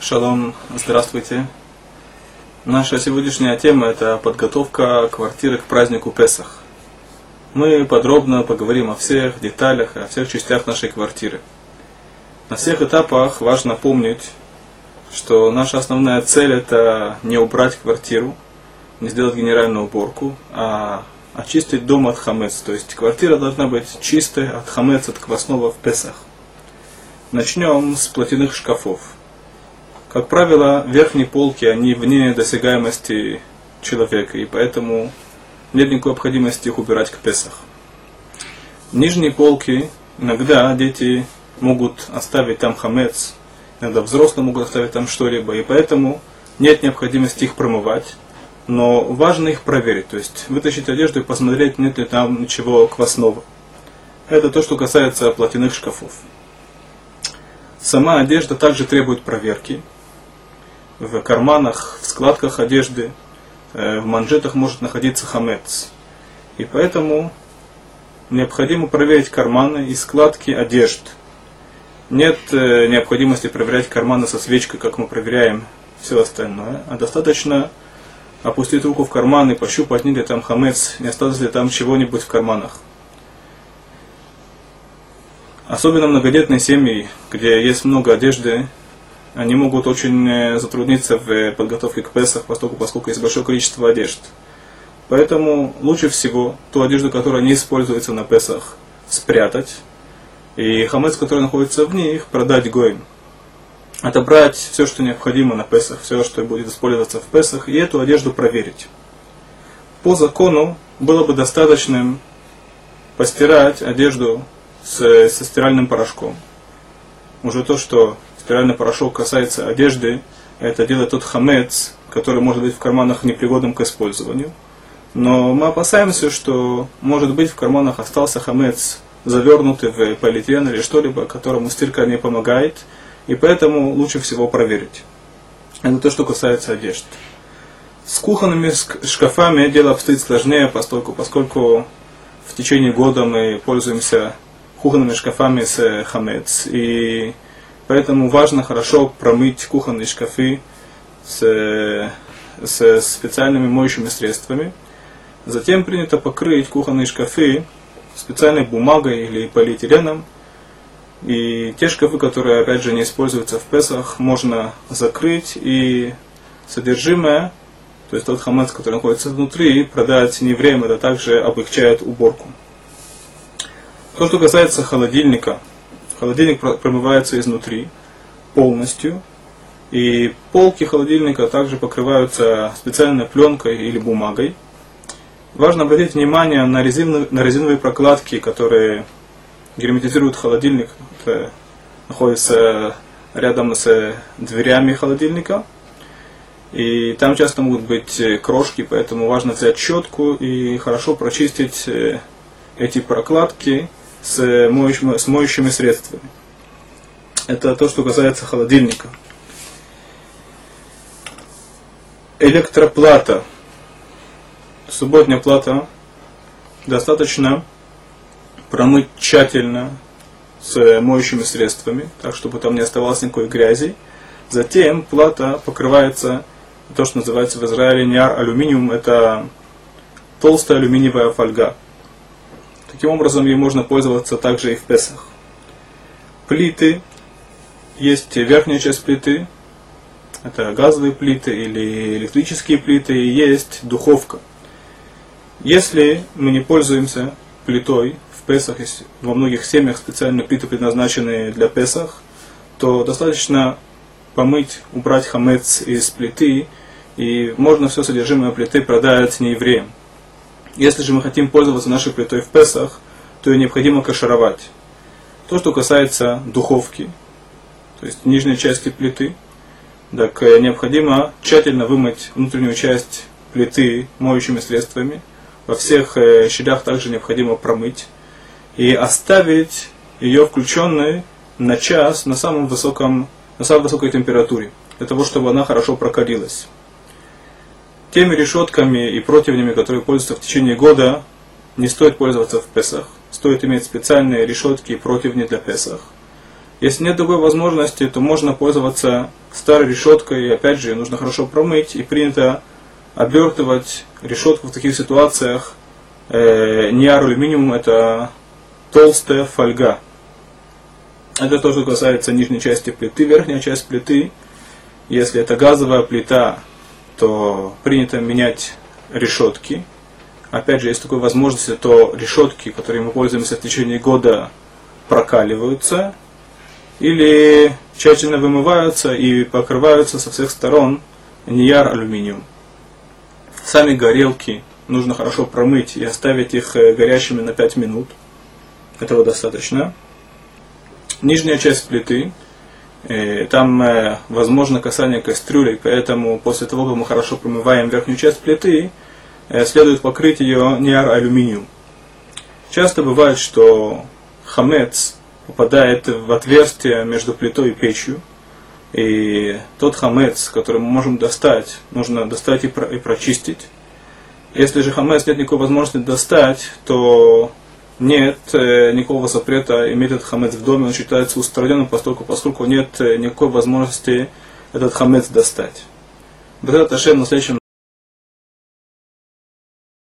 Шалом, здравствуйте. Наша сегодняшняя тема – это подготовка квартиры к празднику Песах. Мы подробно поговорим о всех деталях, о всех частях нашей квартиры. На всех этапах важно помнить, что наша основная цель – это не убрать квартиру, не сделать генеральную уборку, а очистить дом от хамец. То есть квартира должна быть чистой от хамец, от квасного в Песах. Начнем с платяных шкафов – как правило, верхние полки, они вне досягаемости человека, и поэтому нет никакой необходимости их убирать к Песах. Нижние полки, иногда дети могут оставить там хамец, иногда взрослые могут оставить там что-либо, и поэтому нет необходимости их промывать, но важно их проверить, то есть вытащить одежду и посмотреть, нет ли там ничего квасного. Это то, что касается платяных шкафов. Сама одежда также требует проверки, в карманах, в складках одежды, э, в манжетах может находиться хамец. И поэтому необходимо проверить карманы и складки одежд. Нет э, необходимости проверять карманы со свечкой, как мы проверяем все остальное, а достаточно опустить руку в карман и пощупать, нет ли там хамец, не осталось ли там чего-нибудь в карманах. Особенно многодетные семьи, где есть много одежды, они могут очень э, затрудниться в э, подготовке к Песах, поскольку, поскольку есть большое количество одежд. Поэтому лучше всего ту одежду, которая не используется на Песах, спрятать. И хамец, который находится в них, продать гоим. Отобрать все, что необходимо на Песах, все, что будет использоваться в Песах, и эту одежду проверить. По закону было бы достаточным постирать одежду с, со стиральным порошком. Уже то, что стиральный порошок касается одежды, это делает тот хамец, который может быть в карманах непригодным к использованию. Но мы опасаемся, что может быть в карманах остался хамец, завернутый в полиэтилен или что-либо, которому стирка не помогает, и поэтому лучше всего проверить. Это то, что касается одежды. С кухонными шкафами дело обстоит сложнее, поскольку, поскольку в течение года мы пользуемся кухонными шкафами с хамец. И Поэтому важно хорошо промыть кухонные шкафы с, с специальными моющими средствами. Затем принято покрыть кухонные шкафы специальной бумагой или полиэтиленом. И те шкафы, которые опять же не используются в Песах, можно закрыть и содержимое, то есть тот хамец, который находится внутри, продать не время, это также облегчает уборку. То, что касается холодильника, Холодильник промывается изнутри полностью. И полки холодильника также покрываются специальной пленкой или бумагой. Важно обратить внимание на, резиновые, на резиновые прокладки, которые герметизируют холодильник. Это находится рядом с дверями холодильника. И там часто могут быть крошки, поэтому важно взять щетку и хорошо прочистить э, эти прокладки с моющими, с моющими средствами. Это то, что касается холодильника. Электроплата. Субботняя плата достаточно промыть тщательно с моющими средствами, так чтобы там не оставалось никакой грязи. Затем плата покрывается то, что называется в Израиле неар алюминиум, это толстая алюминиевая фольга. Таким образом, ей можно пользоваться также и в Песах. Плиты. Есть верхняя часть плиты. Это газовые плиты или электрические плиты. И есть духовка. Если мы не пользуемся плитой в Песах, есть во многих семьях специальные плиты предназначенные для Песах, то достаточно помыть, убрать хамец из плиты, и можно все содержимое плиты продать неевреям. Если же мы хотим пользоваться нашей плитой в Песах, то ее необходимо кашировать. То, что касается духовки, то есть нижней части плиты, так э, необходимо тщательно вымыть внутреннюю часть плиты моющими средствами. Во всех э, щелях также необходимо промыть и оставить ее включенной на час на самом высоком, на самой высокой температуре, для того, чтобы она хорошо прокалилась теми решетками и противнями, которые пользуются в течение года, не стоит пользоваться в Песах. Стоит иметь специальные решетки и противни для Песах. Если нет другой возможности, то можно пользоваться старой решеткой, и опять же, нужно хорошо промыть, и принято обертывать решетку в таких ситуациях. Э, не алюминиум, это толстая фольга. Это тоже касается нижней части плиты, верхняя часть плиты. Если это газовая плита, то принято менять решетки. Опять же, есть такой возможности, то решетки, которыми мы пользуемся в течение года, прокаливаются или тщательно вымываются и покрываются со всех сторон нияр алюминиум. Сами горелки нужно хорошо промыть и оставить их э, горящими на 5 минут. Этого достаточно. Нижняя часть плиты, там э, возможно касание кастрюли, поэтому после того, как мы хорошо промываем верхнюю часть плиты, следует покрыть ее ниар алюминиум. Часто бывает, что хамец попадает в отверстие между плитой и печью. И тот хамец, который мы можем достать, нужно достать и прочистить. Если же хамец нет никакой возможности достать, то нет э, никакого запрета иметь этот хамец в доме, он считается устраненным, поскольку, поскольку нет э, никакой возможности этот хамец достать. Бедрат Ашем на следующем